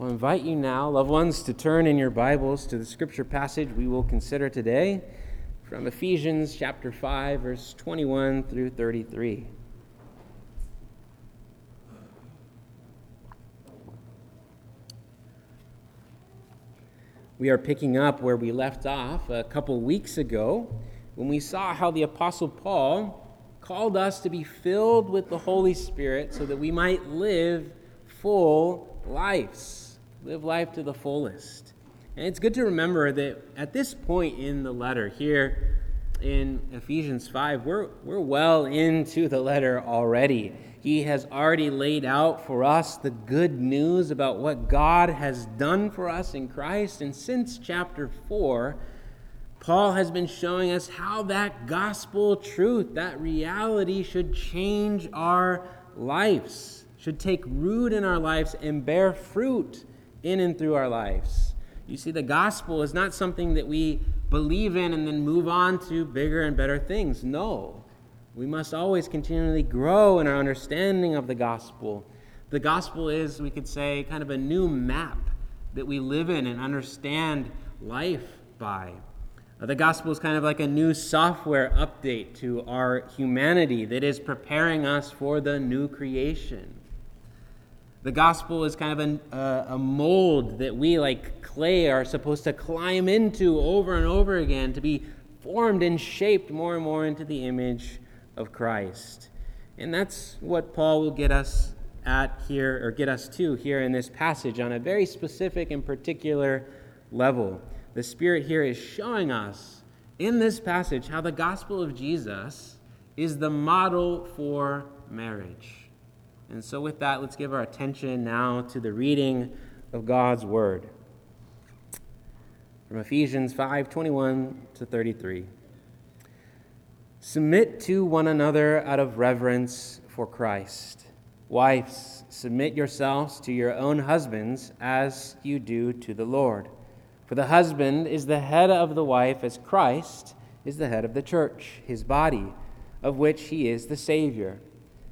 I'll invite you now, loved ones, to turn in your Bibles to the scripture passage we will consider today from Ephesians chapter 5, verse 21 through 33. We are picking up where we left off a couple weeks ago when we saw how the Apostle Paul called us to be filled with the Holy Spirit so that we might live full lives live life to the fullest. And it's good to remember that at this point in the letter, here in Ephesians 5, we're, we're well into the letter already. He has already laid out for us the good news about what God has done for us in Christ. And since chapter 4, Paul has been showing us how that gospel truth, that reality, should change our lives, should take root in our lives and bear fruit in and through our lives. You see, the gospel is not something that we believe in and then move on to bigger and better things. No. We must always continually grow in our understanding of the gospel. The gospel is, we could say, kind of a new map that we live in and understand life by. Uh, the gospel is kind of like a new software update to our humanity that is preparing us for the new creation. The gospel is kind of a, uh, a mold that we, like clay, are supposed to climb into over and over again to be formed and shaped more and more into the image of Christ. And that's what Paul will get us at here, or get us to here in this passage on a very specific and particular level. The Spirit here is showing us in this passage how the gospel of Jesus is the model for marriage. And so, with that, let's give our attention now to the reading of God's Word. From Ephesians 5 21 to 33. Submit to one another out of reverence for Christ. Wives, submit yourselves to your own husbands as you do to the Lord. For the husband is the head of the wife, as Christ is the head of the church, his body, of which he is the Savior.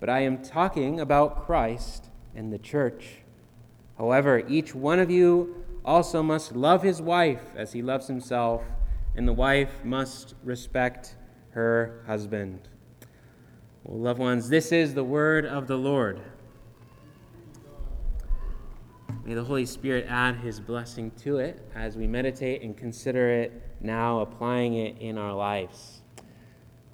but I am talking about Christ and the church. However, each one of you also must love his wife as he loves himself, and the wife must respect her husband. Well, loved ones, this is the word of the Lord. May the Holy Spirit add his blessing to it as we meditate and consider it now, applying it in our lives.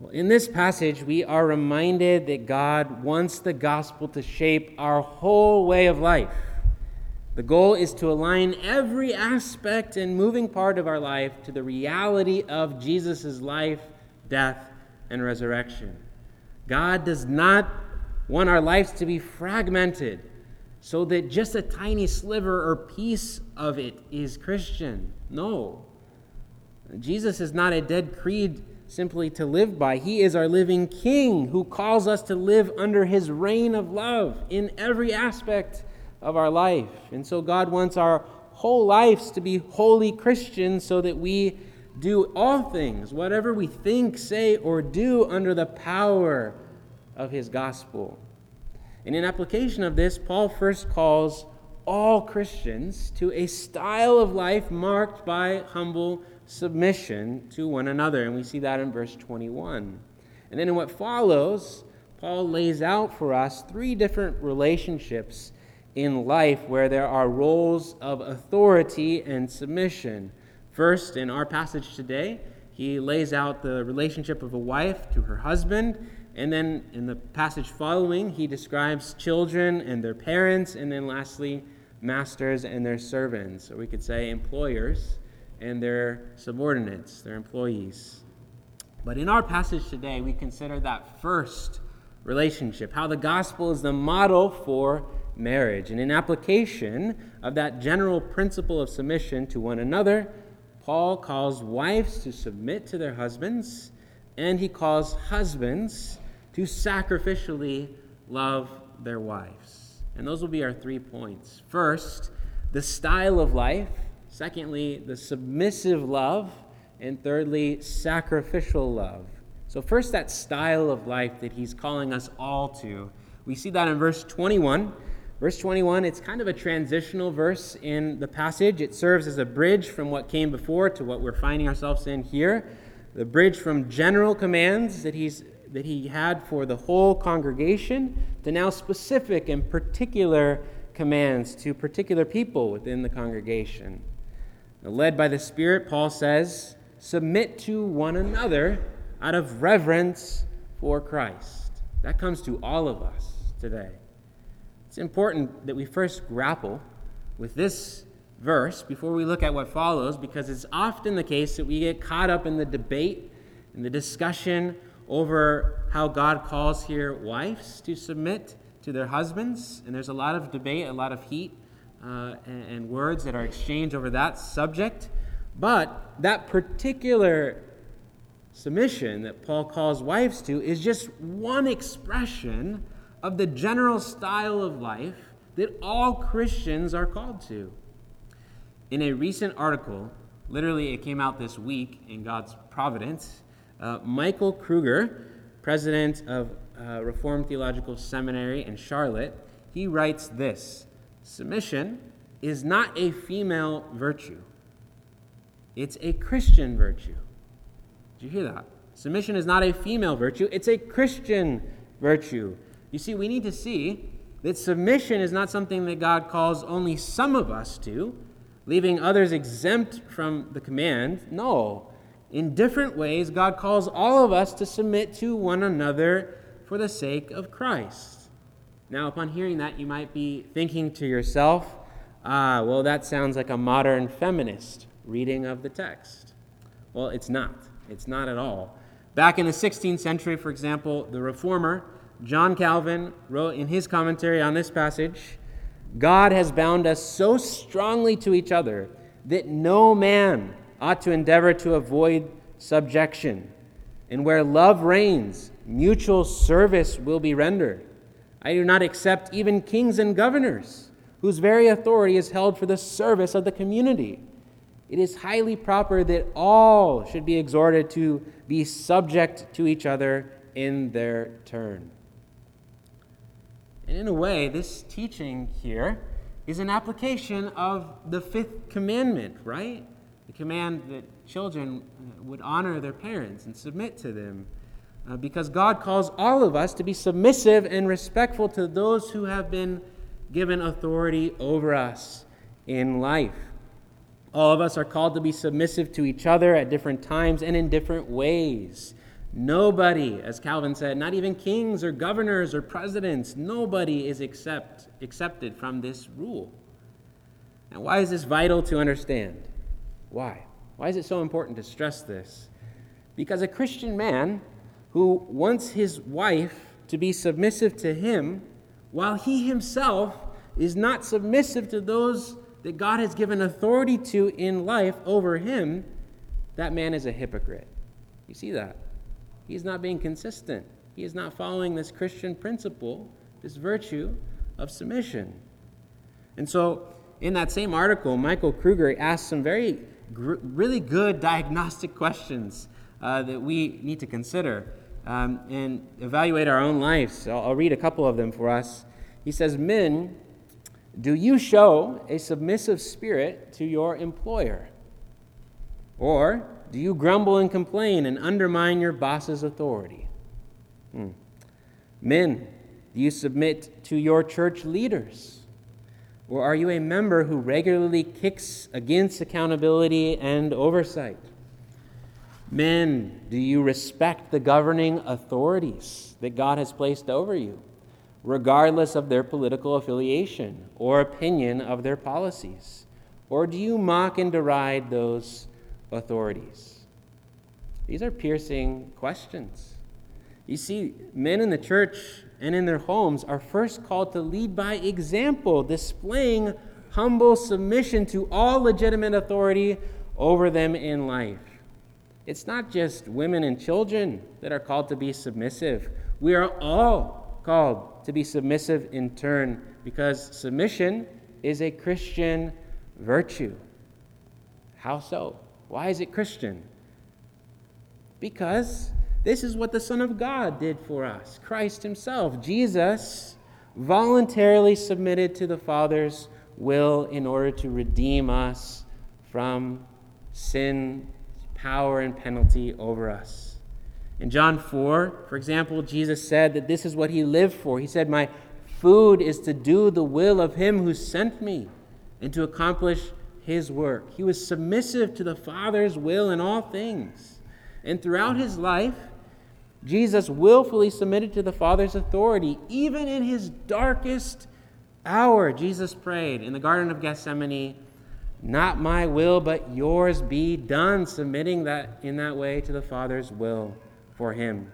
Well, in this passage, we are reminded that God wants the gospel to shape our whole way of life. The goal is to align every aspect and moving part of our life to the reality of Jesus' life, death, and resurrection. God does not want our lives to be fragmented so that just a tiny sliver or piece of it is Christian. No. Jesus is not a dead creed simply to live by. He is our living King who calls us to live under his reign of love in every aspect of our life. And so God wants our whole lives to be holy Christians so that we do all things, whatever we think, say, or do, under the power of his gospel. And in application of this, Paul first calls all Christians to a style of life marked by humble submission to one another. And we see that in verse 21. And then in what follows, Paul lays out for us three different relationships in life where there are roles of authority and submission. First, in our passage today, he lays out the relationship of a wife to her husband. And then in the passage following, he describes children and their parents. And then lastly, masters and their servants, or we could say employers and their subordinates, their employees. But in our passage today, we consider that first relationship, how the gospel is the model for marriage. And in application of that general principle of submission to one another, Paul calls wives to submit to their husbands, and he calls husbands to sacrificially love their wives. And those will be our three points. First, the style of life. Secondly, the submissive love. And thirdly, sacrificial love. So, first, that style of life that he's calling us all to. We see that in verse 21. Verse 21, it's kind of a transitional verse in the passage. It serves as a bridge from what came before to what we're finding ourselves in here. The bridge from general commands that, he's, that he had for the whole congregation to now specific and particular commands to particular people within the congregation. Led by the Spirit, Paul says, Submit to one another out of reverence for Christ. That comes to all of us today. It's important that we first grapple with this verse before we look at what follows because it's often the case that we get caught up in the debate and the discussion over how God calls here wives to submit to their husbands. And there's a lot of debate, a lot of heat, uh, and, words that are exchanged over that subject. But that particular submission that Paul calls wives to is just one expression of the general style of life that all Christians are called to. In a recent article, literally it came out this week in God's providence, uh, Michael Kruger, president of uh, Reformed Theological Seminary in Charlotte, he writes this Submission is not a female virtue, it's a Christian virtue. Did you hear that? Submission is not a female virtue, it's a Christian virtue. You see, we need to see that submission is not something that God calls only some of us to, leaving others exempt from the command. No. In different ways, God calls all of us to submit to one another for the sake of Christ. Now, upon hearing that, you might be thinking to yourself, ah, well, that sounds like a modern feminist reading of the text. Well, it's not. It's not at all. Back in the 16th century, for example, the reformer, John Calvin wrote in his commentary on this passage God has bound us so strongly to each other that no man ought to endeavor to avoid subjection. And where love reigns, mutual service will be rendered. I do not accept even kings and governors, whose very authority is held for the service of the community. It is highly proper that all should be exhorted to be subject to each other in their turn. And in a way, this teaching here is an application of the fifth commandment, right? The command that children would honor their parents and submit to them. Uh, because God calls all of us to be submissive and respectful to those who have been given authority over us in life. All of us are called to be submissive to each other at different times and in different ways. Nobody, as Calvin said, not even kings or governors or presidents, nobody is accept, accepted from this rule. Now, why is this vital to understand? Why? Why is it so important to stress this? Because a Christian man who wants his wife to be submissive to him, while he himself is not submissive to those that God has given authority to in life over him, that man is a hypocrite. You see that? He's not being consistent. He is not following this Christian principle, this virtue of submission. And so, in that same article, Michael Kruger asked some very, really good diagnostic questions uh, that we need to consider um, and evaluate our own lives. I'll, I'll read a couple of them for us. He says, Men, do you show a submissive spirit to your employer? Or do you grumble and complain and undermine your boss's authority? Hmm. Men, do you submit to your church leaders? Or are you a member who regularly kicks against accountability and oversight? Men, do you respect the governing authorities that God has placed over you, regardless of their political affiliation or opinion of their policies? Or do you mock and deride those authorities? These are piercing questions. You see, men in the church and in their homes are first called to lead by example, displaying humble submission to all legitimate authority over them in life. It's not just women and children that are called to be submissive. We are all called to be submissive in turn because submission is a Christian virtue. How so? Why is it Christian? Because this is what the Son of God did for us Christ Himself. Jesus voluntarily submitted to the Father's will in order to redeem us from sin power and penalty over us. In John 4, for example, Jesus said that this is what he lived for. He said, My food is to do the will of him who sent me and to accomplish his work. He was submissive to the Father's will in all things. And throughout his life, Jesus willfully submitted to the Father's authority. Even in his darkest hour, Jesus prayed in the Garden of Gethsemane not my will, but yours be done, submitting that in that way to the Father's will for him.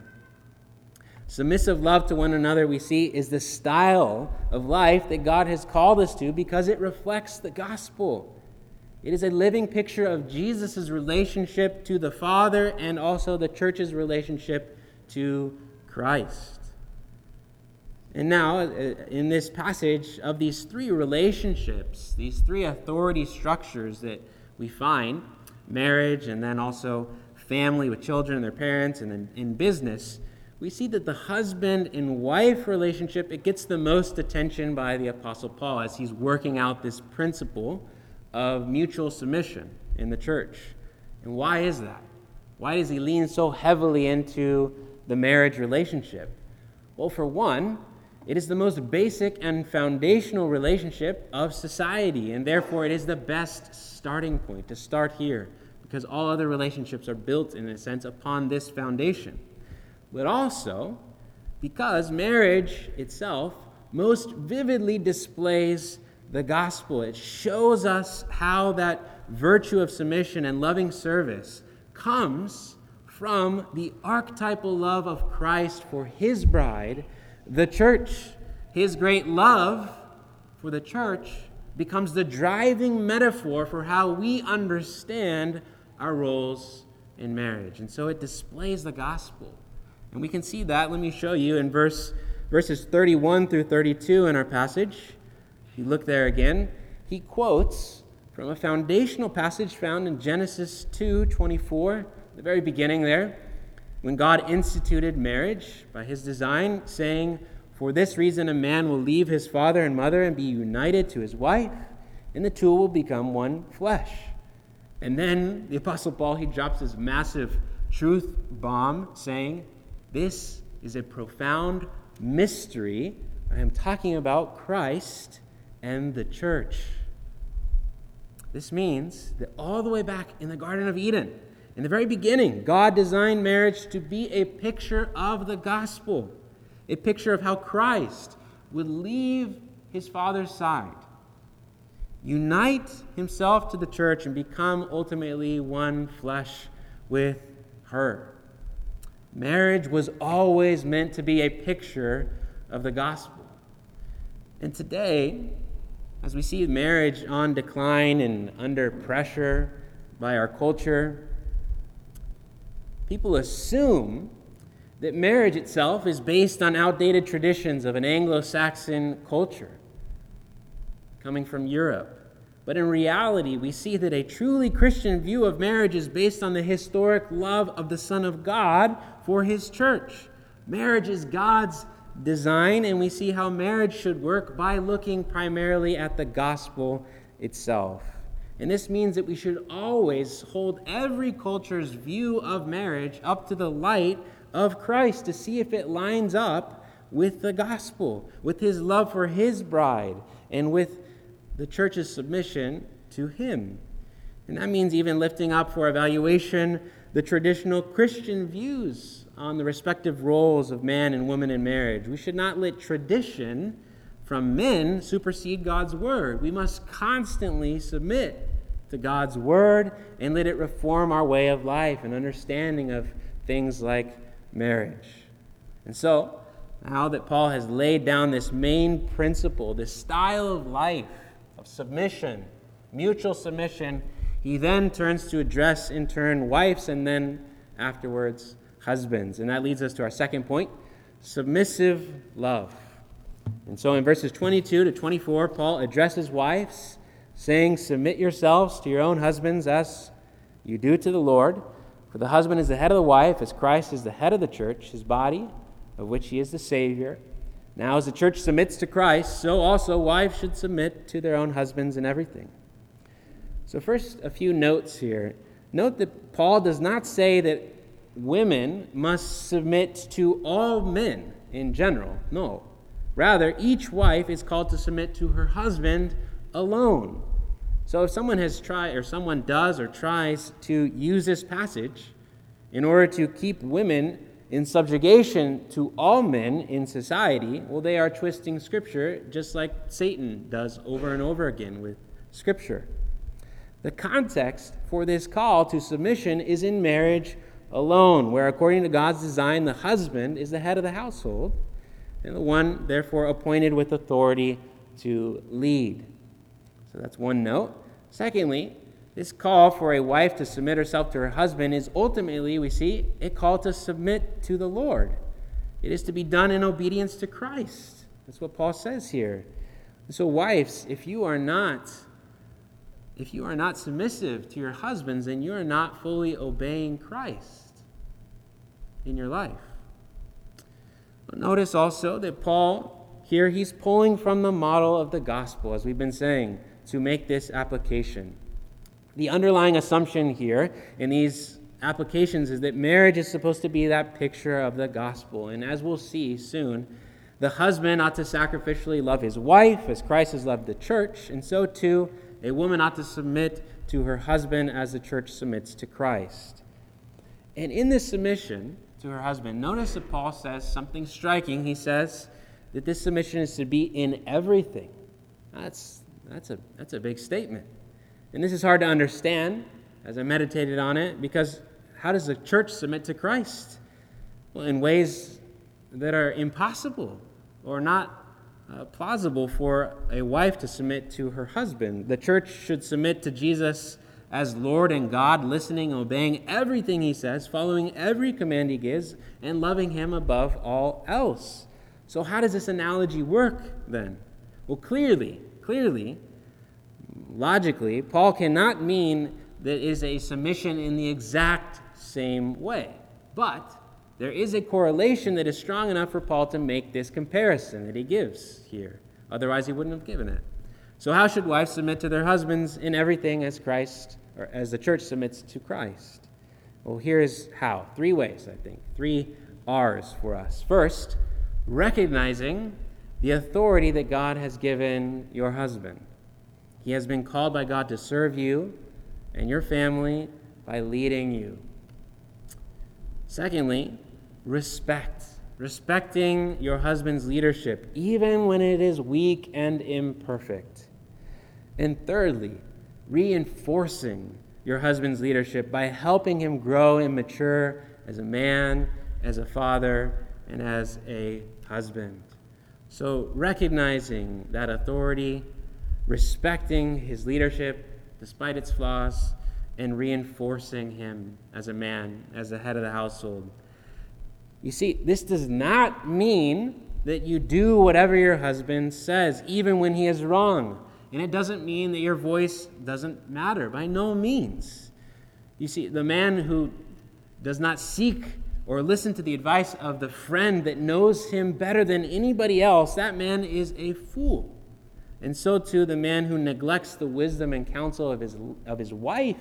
Submissive love to one another, we see, is the style of life that God has called us to because it reflects the gospel. It is a living picture of Jesus' relationship to the Father and also the church's relationship to Christ. And now, uh, in this passage of these three relationships, these three authority structures that we find marriage, and then also family with children and their parents, and then in business we see that the husband and wife relationship it gets the most attention by the apostle paul as he's working out this principle of mutual submission in the church. And why is that? Why does he lean so heavily into the marriage relationship? Well for one it is the most basic and foundational relationship of society, and therefore it is the best starting point to start here, because all other relationships are built, in a sense, upon this foundation. But also because marriage itself most vividly displays the gospel. It shows us how that virtue of submission and loving service comes from the archetypal love of Christ for his bride the church. His great love for the church becomes the driving metaphor for how we understand our roles in marriage. And so it displays the gospel. And we can see that. Let me show you in verse, verses 31 through 32 in our passage. If you look there again, he quotes from a foundational passage found in Genesis 2 24, the very beginning there when God instituted marriage by his design, saying, For this reason a man will leave his father and mother and be united to his wife, and the two will become one flesh. And then the Apostle Paul, he drops this massive truth bomb saying, This is a profound mystery. I am talking about Christ and the church. This means that all the way back in the Garden of Eden, in the very beginning, God designed marriage to be a picture of the gospel, a picture of how Christ would leave his Father's side, unite himself to the church, and become ultimately one flesh with her. Marriage was always meant to be a picture of the gospel. And today, as we see marriage on decline and under pressure by our culture, people assume that marriage itself is based on outdated traditions of an Anglo Saxon culture coming from Europe. But in reality, we see that a truly Christian view of marriage is based on the historic love of the Son of God for his church. Marriage is God's design, and we see how marriage should work by looking primarily at the gospel itself. And this means that we should always hold every culture's view of marriage up to the light of Christ to see if it lines up with the gospel, with his love for his bride, and with the church's submission to him. And that means even lifting up for evaluation the traditional Christian views on the respective roles of man and woman in marriage. We should not let tradition from men supersede God's word. We must constantly submit to God's word and let it reform our way of life and understanding of things like marriage. And so, now that Paul has laid down this main principle, this style of life of submission, mutual submission, he then turns to address in turn wives and then afterwards husbands. And that leads us to our second point submissive love. And so in verses 22 to 24, Paul addresses wives, saying, Submit yourselves to your own husbands as you do to the Lord. For the husband is the head of the wife, as Christ is the head of the church, his body, of which he is the Savior. Now, as the church submits to Christ, so also wives should submit to their own husbands in everything. So, first, a few notes here. Note that Paul does not say that women must submit to all men in general. No. Rather, each wife is called to submit to her husband alone. So, if someone has tried, or someone does or tries to use this passage in order to keep women in subjugation to all men in society, well, they are twisting Scripture just like Satan does over and over again with Scripture. The context for this call to submission is in marriage alone, where according to God's design, the husband is the head of the household and the one, therefore, appointed with authority to lead. So that's one note. Secondly, this call for a wife to submit herself to her husband is ultimately, we see, a call to submit to the Lord. It is to be done in obedience to Christ. That's what Paul says here. So, wives, if you are not if you are not submissive to your husbands, then you are not fully obeying Christ in your life. But notice also that Paul, here, he's pulling from the model of the gospel, as we've been saying, to make this application. The underlying assumption here in these applications is that marriage is supposed to be that picture of the gospel. And as we'll see soon, the husband ought to sacrificially love his wife as Christ has loved the church, and so too a woman ought to submit to her husband as the church submits to Christ. And in this submission to her husband, notice that Paul says something striking. He says that this submission is to be in everything. That's, that's, a, that's a big statement. And this is hard to understand as I meditated on it because how does the church submit to Christ? Well, in ways that are impossible or not uh, plausible for a wife to submit to her husband. The church should submit to Jesus as Lord and God, listening, obeying everything he says, following every command he gives, and loving him above all else. So, how does this analogy work then? Well, clearly, clearly, logically, Paul cannot mean that is a submission in the exact same way. But there is a correlation that is strong enough for Paul to make this comparison that he gives here. Otherwise, he wouldn't have given it. So, how should wives submit to their husbands in everything as Christ, or as the church submits to Christ? Well, here's how. Three ways, I think. Three R's for us. First, recognizing the authority that God has given your husband. He has been called by God to serve you and your family by leading you. Secondly, respect. Respecting your husband's leadership, even when it is weak and imperfect. And thirdly, reinforcing your husband's leadership by helping him grow and mature as a man, as a father, and as a husband. So, recognizing that authority, respecting his leadership despite its flaws, and reinforcing him as a man, as the head of the household. You see, this does not mean that you do whatever your husband says, even when he is wrong. And it doesn't mean that your voice doesn't matter, by no means. You see, the man who does not seek or listen to the advice of the friend that knows him better than anybody else, that man is a fool. And so too the man who neglects the wisdom and counsel of his, of his wife,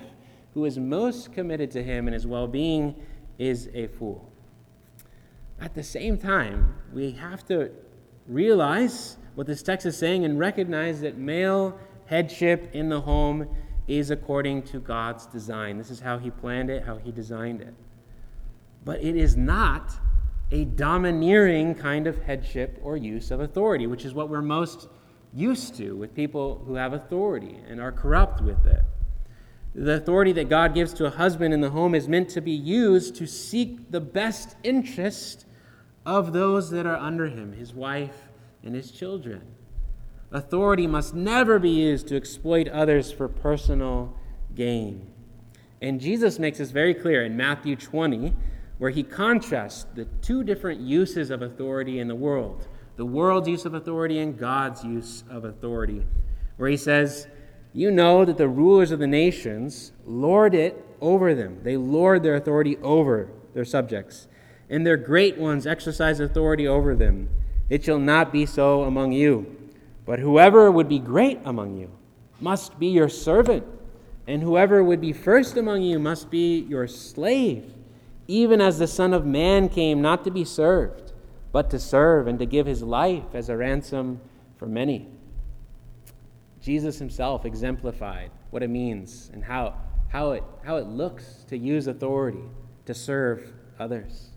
who is most committed to him and his well being, is a fool. At the same time, we have to realize what this text is saying and recognize that male headship in the home is according to God's design. This is how He planned it, how He designed it. But it is not a domineering kind of headship or use of authority, which is what we're most used to with people who have authority and are corrupt with it. The authority that God gives to a husband in the home is meant to be used to seek the best interest of those that are under him, his wife and his children. Authority must never be used to exploit others for personal gain. And Jesus makes this very clear in Matthew 20, where he contrasts the two different uses of authority in the world the world's use of authority and God's use of authority, where he says, You know that the rulers of the nations lord it over them, they lord their authority over their subjects, and their great ones exercise authority over them. It shall not be so among you. But whoever would be great among you must be your servant, and whoever would be first among you must be your slave, even as the Son of Man came not to be served, but to serve and to give his life as a ransom for many. Jesus himself exemplified what it means and how, how, it, how it looks to use authority to serve others.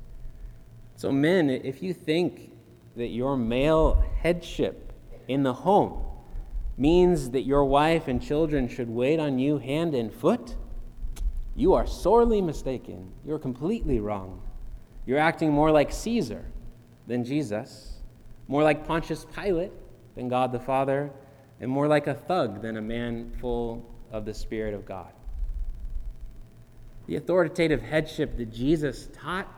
So, men, if you think that your male headship in the home means that your wife and children should wait on you hand and foot, you are sorely mistaken. You're completely wrong. You're acting more like Caesar than Jesus, more like Pontius Pilate than God the Father, and more like a thug than a man full of the Spirit of God. The authoritative headship that Jesus taught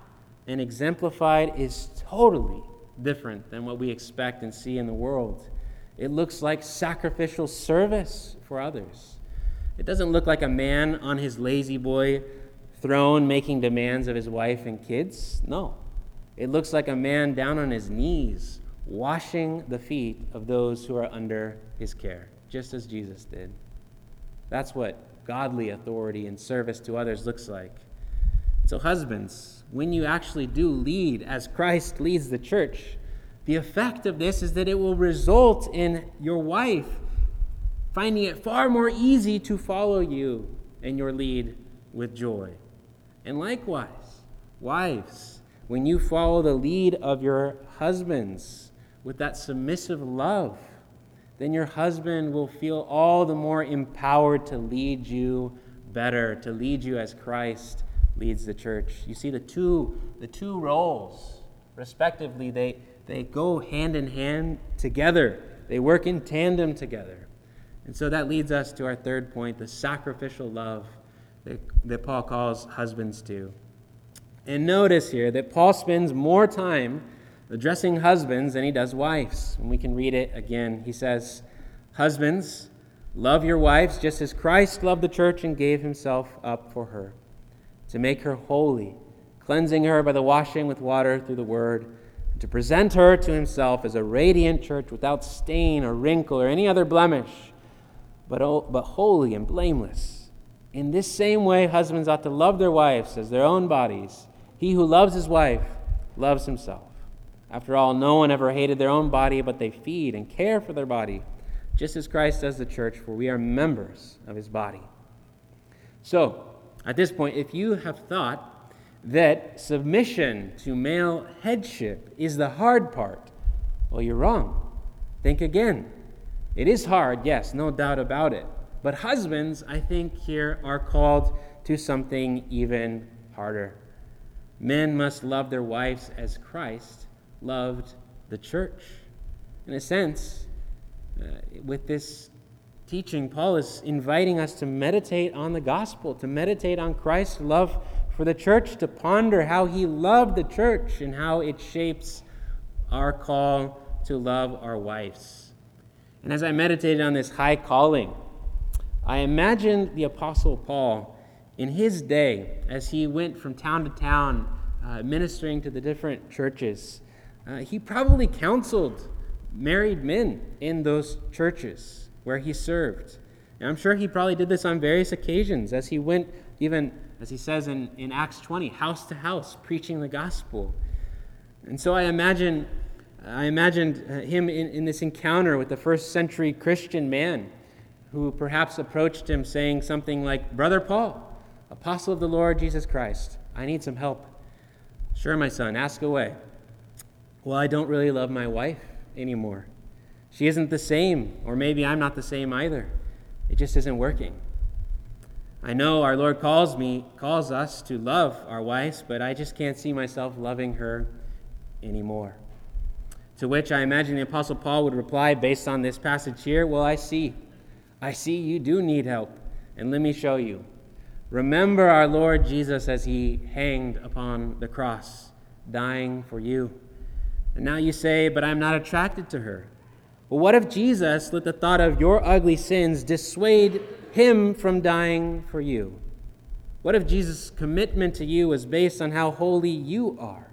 and exemplified is totally different than what we expect and see in the world. It looks like sacrificial service for others. It doesn't look like a man on his La-Z-Boy throne making demands of his wife and kids. No. It looks like a man down on his knees washing the feet of those who are under his care, just as Jesus did. That's what godly authority and service to others looks like. So, husbands, when you actually do lead as Christ leads the church, the effect of this is that it will result in your wife finding it far more easy to follow you and your lead with joy. And likewise, wives, when you follow the lead of your husbands with that submissive love, then your husband will feel all the more empowered to lead you better, to lead you as Christ leads the church. You see the two the two roles respectively they they go hand in hand together, they work in tandem together. And so that leads us to our third point the sacrificial love that, that Paul calls husbands to. And notice here that Paul spends more time addressing husbands than he does wives. And we can read it again. He says, Husbands, love your wives just as Christ loved the church and gave himself up for her, to make her holy, cleansing her by the washing with water through the word to present her to himself as a radiant church without stain or wrinkle or any other blemish, but, oh, but holy and blameless. In this same way, husbands ought to love their wives as their own bodies. He who loves his wife loves himself. After all, no one ever hated their own body, but they feed and care for their body, just as Christ does the church, for we are members of his body. So, at this point, if you have thought that submission to male headship is the hard part. Well, you're wrong. Think again. It is hard, yes, no doubt about it. But husbands, I think, here are called to something even harder. Men must love their wives as Christ loved the church. In a sense, uh, with this teaching, Paul is inviting us to meditate on the gospel, to meditate on Christ's love for the church to ponder how he loved the church and how it shapes our call to love our wives. And as I meditated on this high calling, I imagined the Apostle Paul in his day as he went from town to town uh, ministering to the different churches. Uh, he probably counseled married men in those churches where he served. And I'm sure he probably did this on various occasions as he went even as he says in, in Acts 20, house to house, preaching the gospel. And so I imagine, I imagined uh, him in, in this encounter with the first century Christian man, who perhaps approached him saying something like, Brother Paul, apostle of the Lord Jesus Christ, I need some help. Sure, my son, ask away. Well, I don't really love my wife anymore. She isn't the same, or maybe I'm not the same either. It just isn't working. I know our Lord calls me, calls us to love our wives, but I just can't see myself loving her anymore. To which I imagine the Apostle Paul would reply, based on this passage here, Well, I see. I see you do need help, and let me show you. Remember our Lord Jesus as he hanged upon the cross, dying for you. And now you say, But I'm not attracted to her. Well, what if Jesus let the thought of your ugly sins dissuade him from dying for you? What if Jesus' commitment to you was based on how holy you are?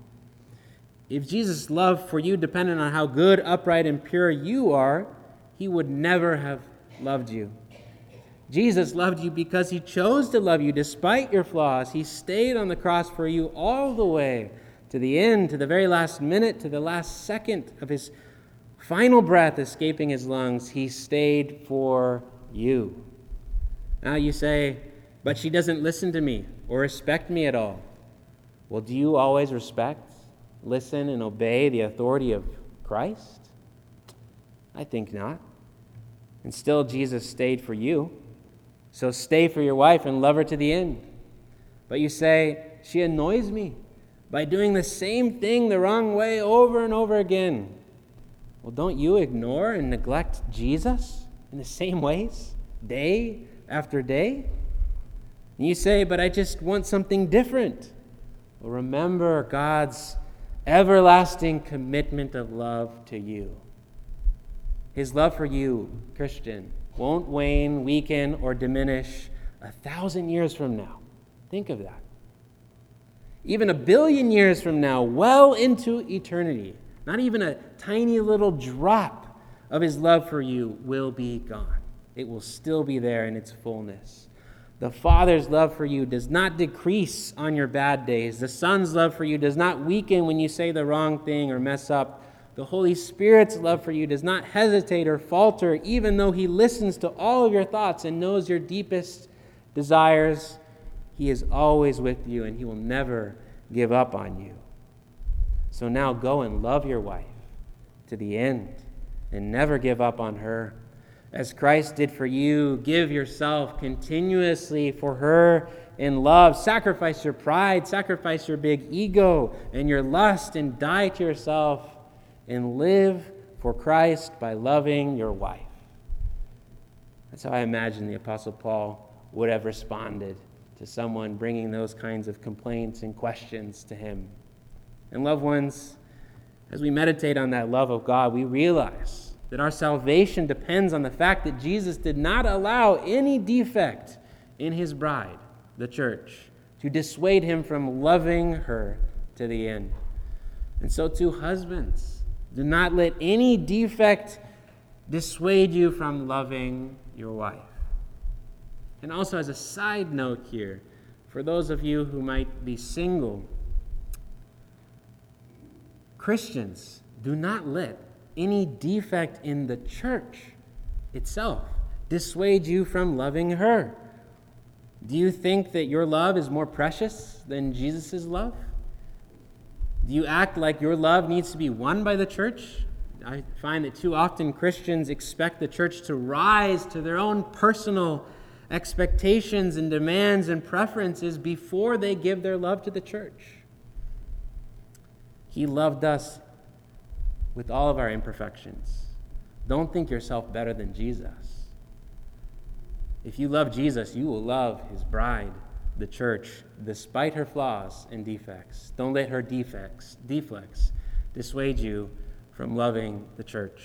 If Jesus' love for you depended on how good, upright, and pure you are, he would never have loved you. Jesus loved you because he chose to love you despite your flaws. He stayed on the cross for you all the way to the end, to the very last minute, to the last second of his final breath escaping his lungs, he stayed for you. Now you say, but she doesn't listen to me or respect me at all. Well, do you always respect, listen, and obey the authority of Christ? I think not. And still, Jesus stayed for you. So stay for your wife and love her to the end. But you say, she annoys me by doing the same thing the wrong way over and over again. Well, don't you ignore and neglect Jesus in the same ways, day after day? And you say, but I just want something different. Well, remember God's everlasting commitment of love to you. His love for you, Christian, won't wane, weaken, or diminish a thousand years from now. Think of that. Even a billion years from now, well into eternity, not even a tiny little drop of his love for you will be gone. It will still be there in its fullness. The Father's love for you does not decrease on your bad days. The Son's love for you does not weaken when you say the wrong thing or mess up. The Holy Spirit's love for you does not hesitate or falter, even though He listens to all of your thoughts and knows your deepest desires. He is always with you and He will never give up on you. So now go and love your wife to the end and never give up on her. As Christ did for you, give yourself continuously for her in love. Sacrifice your pride, sacrifice your big ego and your lust, and die to yourself and live for Christ by loving your wife. That's how I imagine the Apostle Paul would have responded to someone bringing those kinds of complaints and questions to him. And, loved ones, as we meditate on that love of God, we realize that our salvation depends on the fact that Jesus did not allow any defect in his bride, the church, to dissuade him from loving her to the end. And so, too, husbands, do not let any defect dissuade you from loving your wife. And also, as a side note here, for those of you who might be single, Christians, do not let any defect in the church itself dissuade you from loving her. Do you think that your love is more precious than Jesus' love? Do you act like your love needs to be won by the church? I find that too often Christians expect the church to rise to their own personal expectations and demands and preferences before they give their love to the church. He loved us with all of our imperfections. Don't think yourself better than Jesus. If you love Jesus, you will love his bride, the church, despite her flaws and defects. Don't let her defects, deflects dissuade you from loving the church.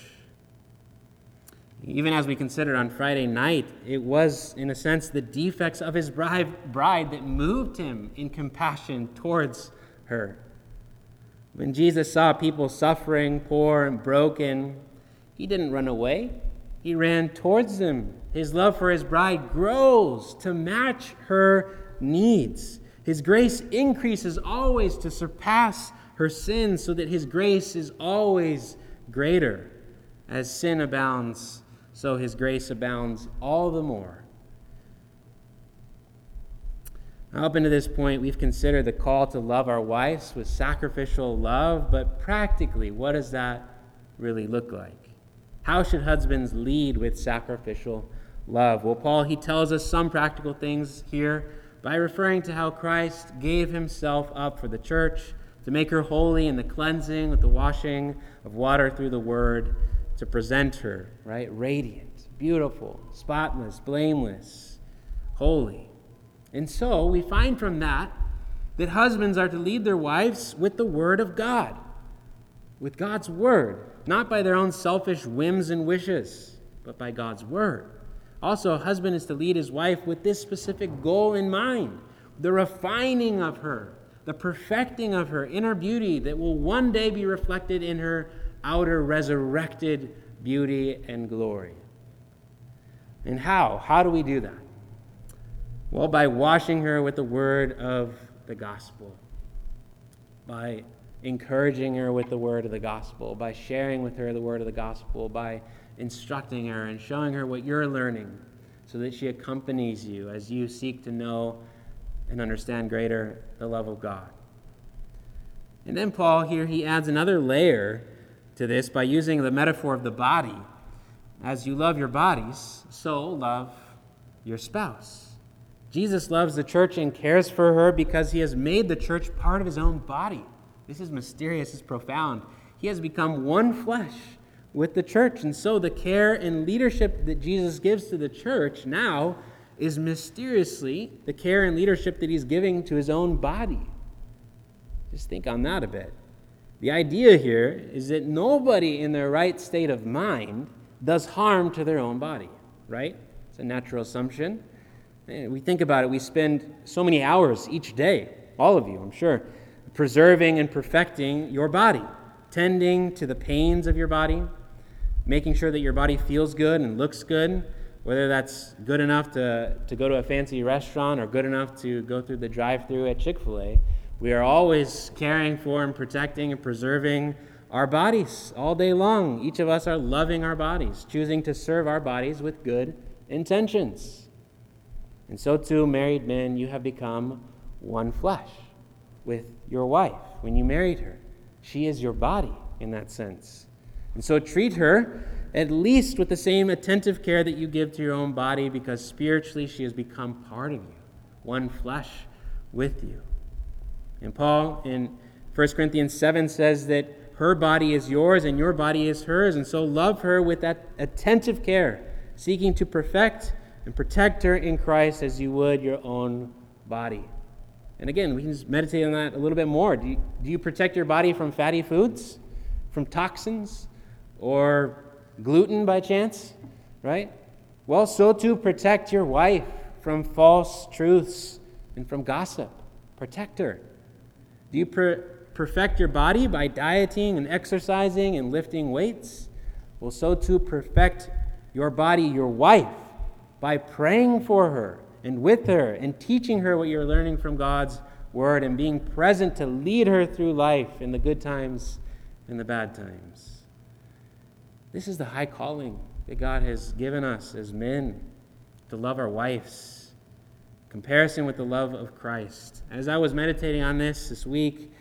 Even as we considered on Friday night, it was, in a sense, the defects of his bride, bride that moved him in compassion towards her. When Jesus saw people suffering, poor, and broken, he didn't run away. He ran towards them. His love for his bride grows to match her needs. His grace increases always to surpass her sins, so that his grace is always greater. As sin abounds, so his grace abounds all the more. Up until this point, we've considered the call to love our wives with sacrificial love, but practically, what does that really look like? How should husbands lead with sacrificial love? Well, Paul, he tells us some practical things here by referring to how Christ gave himself up for the church to make her holy in the cleansing with the washing of water through the word, to present her, right, radiant, beautiful, spotless, blameless, holy. And so we find from that that husbands are to lead their wives with the Word of God, with God's Word, not by their own selfish whims and wishes, but by God's Word. Also, a husband is to lead his wife with this specific goal in mind the refining of her, the perfecting of her inner beauty that will one day be reflected in her outer resurrected beauty and glory. And how? How do we do that? Well, by washing her with the word of the gospel, by encouraging her with the word of the gospel, by sharing with her the word of the gospel, by instructing her and showing her what you're learning so that she accompanies you as you seek to know and understand greater the love of God. And then Paul here he adds another layer to this by using the metaphor of the body. As you love your bodies, so love your spouse. Jesus loves the church and cares for her because he has made the church part of his own body. This is mysterious, it's profound. He has become one flesh with the church. And so the care and leadership that Jesus gives to the church now is mysteriously the care and leadership that he's giving to his own body. Just think on that a bit. The idea here is that nobody in their right state of mind does harm to their own body, right? It's a natural assumption. We think about it, we spend so many hours each day, all of you, I'm sure, preserving and perfecting your body, tending to the pains of your body, making sure that your body feels good and looks good, whether that's good enough to, to go to a fancy restaurant or good enough to go through the drive through at Chick fil A. We are always caring for and protecting and preserving our bodies all day long. Each of us are loving our bodies, choosing to serve our bodies with good intentions. And so, too, married men, you have become one flesh with your wife when you married her. She is your body in that sense. And so, treat her at least with the same attentive care that you give to your own body because spiritually she has become part of you, one flesh with you. And Paul in 1 Corinthians 7 says that her body is yours and your body is hers, and so love her with that attentive care, seeking to perfect and protect her in Christ as you would your own body. And again, we can just meditate on that a little bit more. Do you, do you protect your body from fatty foods, from toxins, or gluten by chance? Right? Well, so too protect your wife from false truths and from gossip. Protect her. Do you per- perfect your body by dieting and exercising and lifting weights? Well, so too perfect your body, your wife, by praying for her and with her and teaching her what you're learning from God's word and being present to lead her through life in the good times and the bad times. This is the high calling that God has given us as men to love our wives. Comparison with the love of Christ. As I was meditating on this this week,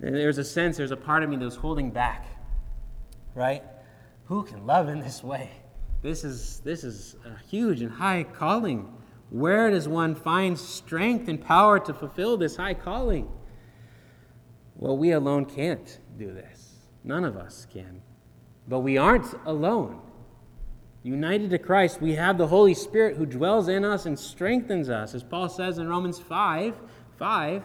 there's a sense, there's a part of me that was holding back, right? Who can love in this way? This is, this is a huge and high calling. Where does one find strength and power to fulfill this high calling? Well, we alone can't do this. None of us can. But we aren't alone. United to Christ, we have the Holy Spirit who dwells in us and strengthens us. As Paul says in Romans 5 5,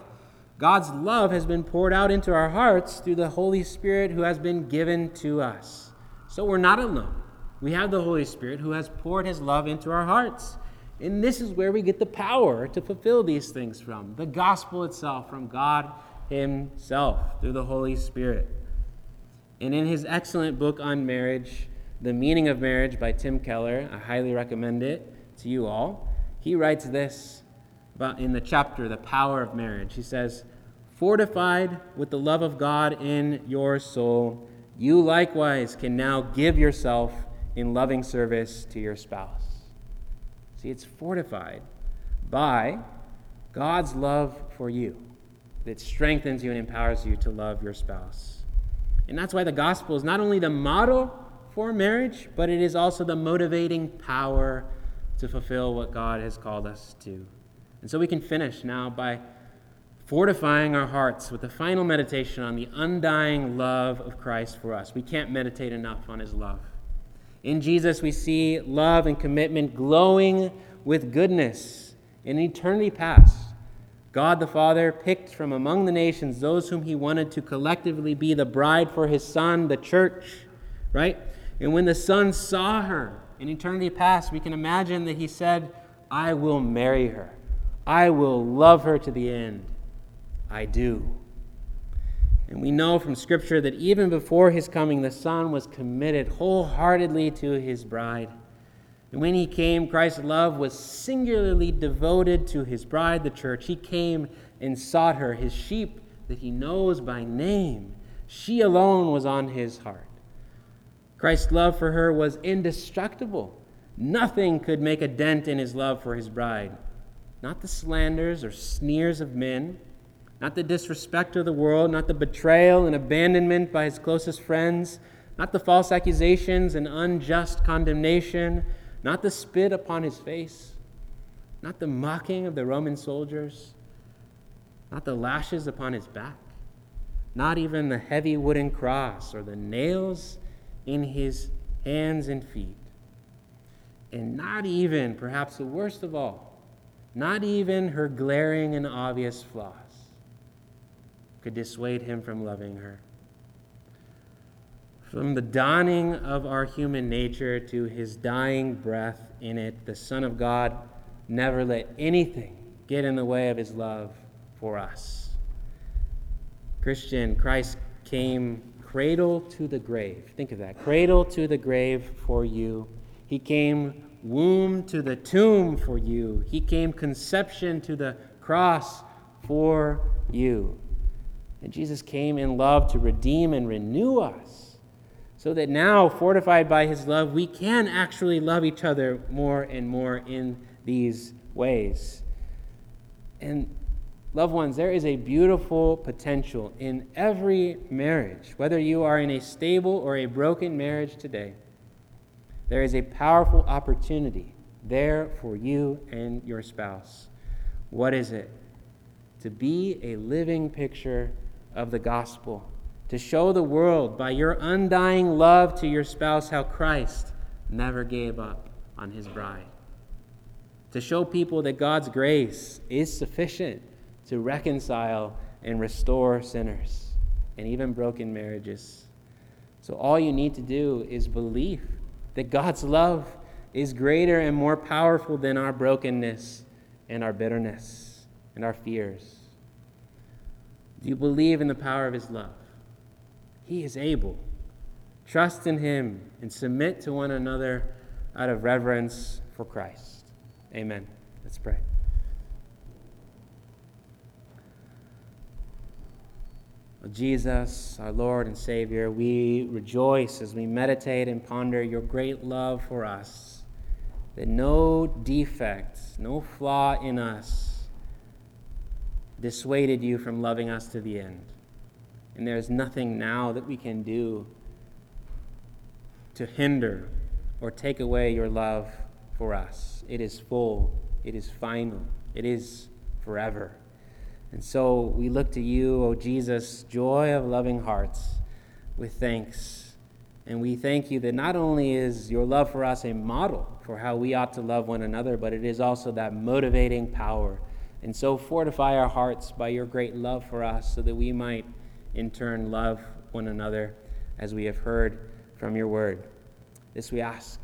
God's love has been poured out into our hearts through the Holy Spirit who has been given to us. So we're not alone. We have the Holy Spirit who has poured his love into our hearts. And this is where we get the power to fulfill these things from the gospel itself, from God Himself through the Holy Spirit. And in his excellent book on marriage, The Meaning of Marriage by Tim Keller, I highly recommend it to you all. He writes this about in the chapter, The Power of Marriage. He says, Fortified with the love of God in your soul, you likewise can now give yourself in loving service to your spouse. See, it's fortified by God's love for you that strengthens you and empowers you to love your spouse. And that's why the gospel is not only the model for marriage, but it is also the motivating power to fulfill what God has called us to. And so we can finish now by fortifying our hearts with the final meditation on the undying love of Christ for us. We can't meditate enough on his love. In Jesus, we see love and commitment glowing with goodness in eternity past. God the Father picked from among the nations those whom he wanted to collectively be the bride for his Son, the church, right? And when the Son saw her in eternity past, we can imagine that he said, I will marry her. I will love her to the end. I do. And we know from Scripture that even before his coming, the Son was committed wholeheartedly to his bride. And when he came, Christ's love was singularly devoted to his bride, the church. He came and sought her, his sheep that he knows by name. She alone was on his heart. Christ's love for her was indestructible. Nothing could make a dent in his love for his bride. Not the slanders or sneers of men, not the disrespect of the world, not the betrayal and abandonment by his closest friends, not the false accusations and unjust condemnation, not the spit upon his face, not the mocking of the Roman soldiers, not the lashes upon his back, not even the heavy wooden cross or the nails in his hands and feet, and not even, perhaps the worst of all, not even her glaring and obvious flaws could dissuade him from loving her. From the dawning of our human nature to his dying breath in it, the Son of God never let anything get in the way of his love for us. Christian, Christ came cradle to the grave. Think of that cradle to the grave for you. He came womb to the tomb for you. He came conception to the cross for you. And Jesus came in love to redeem and renew us so that now, fortified by his love, we can actually love each other more and more in these ways. And, loved ones, there is a beautiful potential in every marriage, whether you are in a stable or a broken marriage today. There is a powerful opportunity there for you and your spouse. What is it? To be a living picture of the gospel to show the world by your undying love to your spouse how Christ never gave up on his bride. To show people that God's grace is sufficient to reconcile and restore sinners and even broken marriages. So, all you need to do is believe that God's love is greater and more powerful than our brokenness and our bitterness and our fears. Do you believe in the power of His love? He is able. Trust in Him and submit to one another out of reverence for Christ. Amen. Let's pray. Jesus, our Lord and Savior, we rejoice as we meditate and ponder your great love for us, that no defect, no flaw in us dissuaded you from loving us to the end. And there's nothing now that we can do to hinder or take away your love for us. It is full, it is final, it is forever. And so we look to you, O Jesus, joy of loving hearts, with thanks. And we thank you that not only is your love for us a model for how we ought to love one another, but it is also that motivating power. And so fortify our hearts by your great love for us so that we might in turn love one another as we have heard from your word. This we ask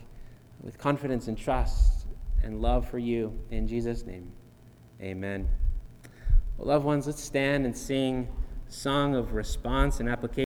with confidence and trust and love for you. In Jesus' name, amen. Well, loved ones, let's stand and sing song of response and application.